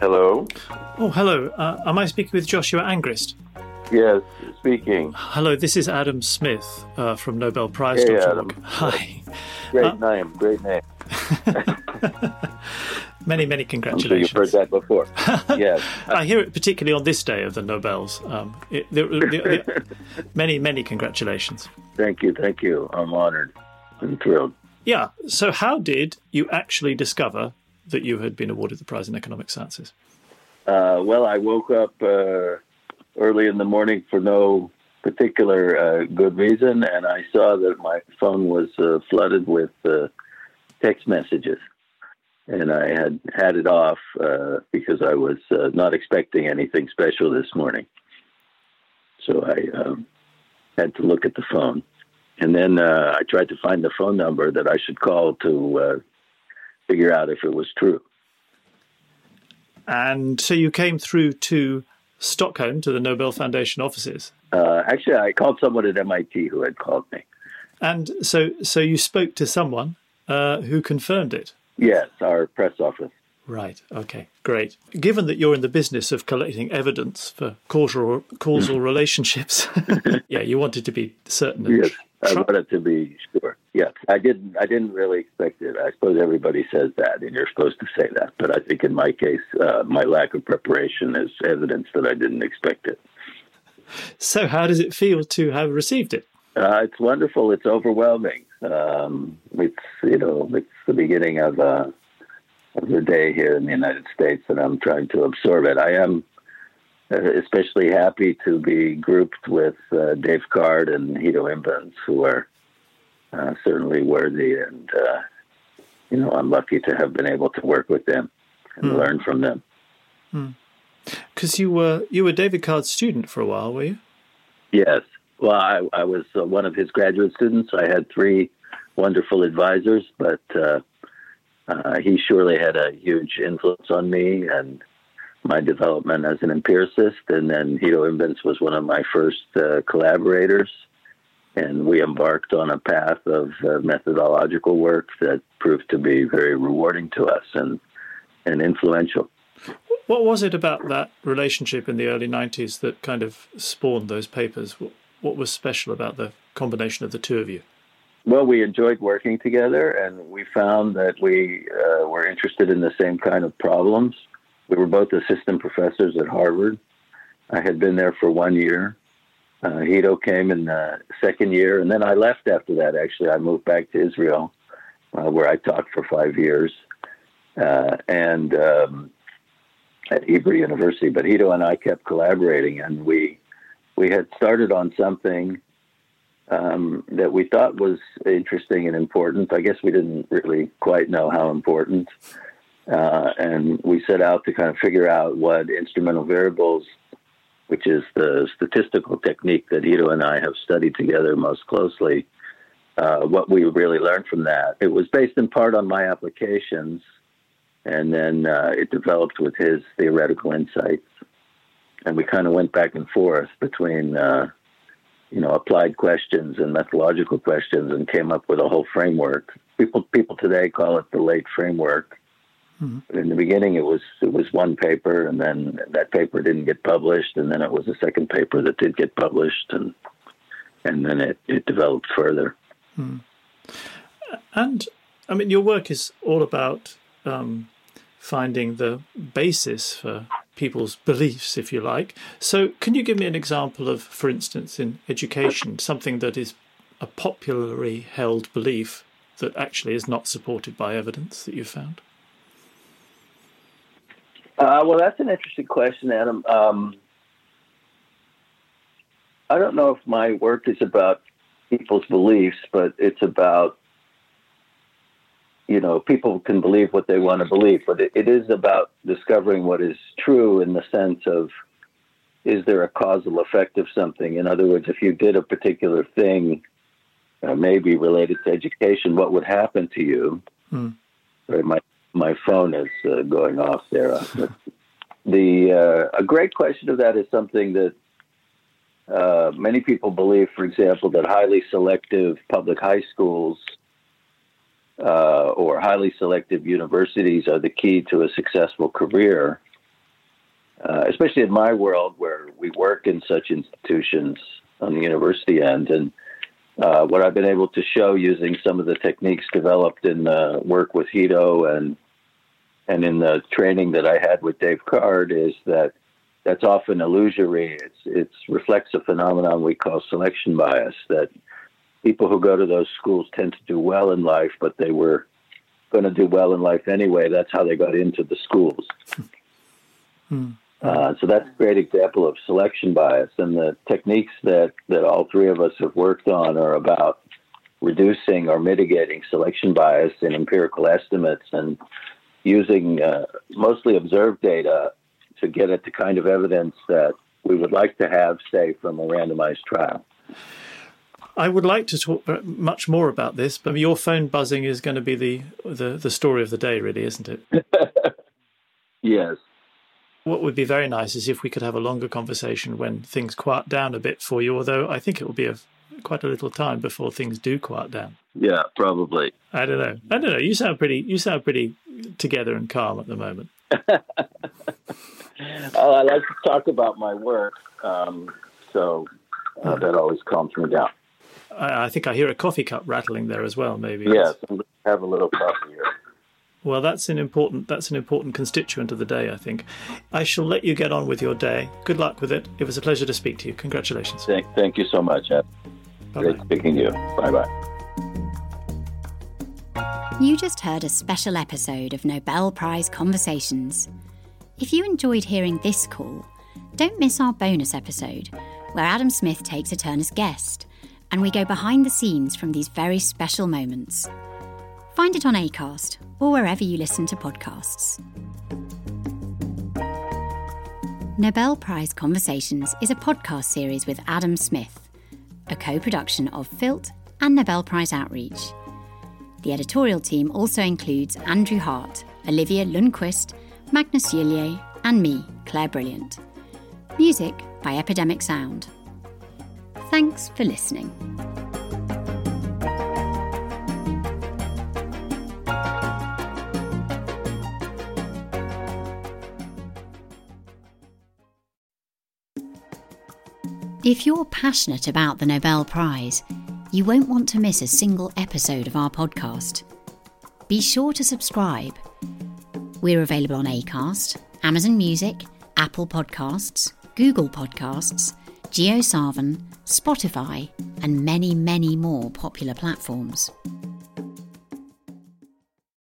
Hello. Oh, hello. Uh, am I speaking with Joshua Angrist? Yes, speaking. Hello, this is Adam Smith uh, from Nobel Prize. Hey, Adam. Hi. Great Uh, name. Great name. Many, many I'm sure congratulations. you've heard that before. yes. I hear it particularly on this day of the Nobels. Um, it, the, the, the, many, many congratulations. Thank you. Thank you. I'm honored and thrilled. Yeah. So, how did you actually discover that you had been awarded the prize in economic sciences? Uh, well, I woke up uh, early in the morning for no particular uh, good reason, and I saw that my phone was uh, flooded with uh, text messages. And I had had it off uh, because I was not expecting anything special this morning. So I um, had to look at the phone. And then I tried to find the phone number that I should call to figure out if it was true. And so you came through to Stockholm to the Nobel Foundation offices. Uh, actually, I called someone at MIT who had called me. And so, so you spoke to someone uh, who confirmed it. Yes, our press office. Right. Okay. Great. Given that you're in the business of collecting evidence for causal causal relationships, yeah, you wanted to be certain. Yes, I wanted to be sure. Yes, I didn't. I didn't really expect it. I suppose everybody says that, and you're supposed to say that. But I think in my case, uh, my lack of preparation is evidence that I didn't expect it. So, how does it feel to have received it? Uh, it's wonderful. It's overwhelming. Um, it's you know, it's the beginning of uh, of the day here in the United States, and I'm trying to absorb it. I am uh, especially happy to be grouped with uh, Dave Card and Guido Imbens, who are uh, certainly worthy, and uh, you know, I'm lucky to have been able to work with them and learn from them. Because you were you were David Card's student for a while, were you? Yes. Well, I, I was uh, one of his graduate students. I had three wonderful advisors, but uh, he surely had a huge influence on me and my development as an empiricist. And then Guido Imbens was one of my first uh, collaborators. And we embarked on a path of uh, methodological work that proved to be very rewarding to us and, and influential. What was it about that relationship in the early '90s that kind of spawned those papers? What was special about the combination of the two of you? Well, we enjoyed working together, and we found that we uh, were interested in the same kind of problems. We were both assistant professors at Harvard. I had been there for one year. Uh, Guido came in the second year, and then I left after that. Actually, I moved back to Israel, uh, where I taught for five years, uh, and um, at Hebrew University. But Guido and I kept collaborating, and we we had started on something um, that we thought was interesting and important. I guess we didn't really quite know how important. Uh, and we set out to kind of figure out what instrumental variables, which is the statistical technique that Guido and I have studied together most closely, uh, what we really learned from that. It was based in part on my applications, and then uh, it developed with his theoretical insights. And we kind of went back and forth between uh, you know, applied questions and methodological questions and came up with a whole framework. People people today call it the late framework. But in the beginning, it was it was one paper, and then that paper didn't get published, and then it was a second paper that did get published, and and then it, it developed further. And I mean, your work is all about um, finding the basis for people's beliefs, if you like. So, can you give me an example of, for instance, in education, something that is a popularly held belief that actually is not supported by evidence that you've found? Uh, well, that's an interesting question, Adam. Um, I don't know if my work is about people's beliefs, but it's about you know people can believe what they want to believe, but it, it is about discovering what is true in the sense of is there a causal effect of something? In other words, if you did a particular thing, uh, maybe related to education, what would happen to you? Hmm. Sorry, my my phone is uh, going off there. The uh, a great question of that is something that uh, many people believe, for example, that highly selective public high schools uh, or highly selective universities are the key to a successful career. uh, especially in my world where we work in such institutions on the university end. And uh, what I've been able to show using some of the techniques developed in uh, work with Guido and and in the training that I had with Dave Card is that that's often illusory. It's it reflects a phenomenon we call selection bias. That people who go to those schools tend to do well in life, but they were going to do well in life anyway. That's how they got into the schools. Hmm. Uh, so that's a great example of selection bias. And the techniques that, that all three of us have worked on are about reducing or mitigating selection bias in empirical estimates and using uh, mostly observed data to get at the kind of evidence that we would like to have, say, from a randomized trial. I would like to talk much more about this, but your phone buzzing is going to be the the, the story of the day, really, isn't it? yes. What would be very nice is if we could have a longer conversation when things quiet down a bit for you. Although I think it will be a, quite a little time before things do quiet down. Yeah, probably. I don't know. I don't know. You sound pretty. You sound pretty together and calm at the moment. oh, I like to talk about my work, um, so uh, that always calms me down. I, I, think I hear a coffee cup rattling there as well. Maybe. Yes, have a little coffee here. Well, that's an important that's an important constituent of the day. I think. I shall let you get on with your day. Good luck with it. It was a pleasure to speak to you. Congratulations. Thank, thank you so much. Ed. Great speaking to you. Bye bye. You just heard a special episode of Nobel Prize Conversations. If you enjoyed hearing this call, don't miss our bonus episode, where Adam Smith takes a turn as guest, and we go behind the scenes from these very special moments. Find it on ACAST or wherever you listen to podcasts. Nobel Prize Conversations is a podcast series with Adam Smith, a co production of FILT and Nobel Prize Outreach. The editorial team also includes Andrew Hart, Olivia Lundquist, Magnus Yillier, and me, Claire Brilliant. Music by Epidemic Sound. Thanks for listening. If you're passionate about the Nobel Prize, you won't want to miss a single episode of our podcast. Be sure to subscribe. We're available on Acast, Amazon Music, Apple Podcasts, Google Podcasts, JioSaavn, Spotify, and many, many more popular platforms.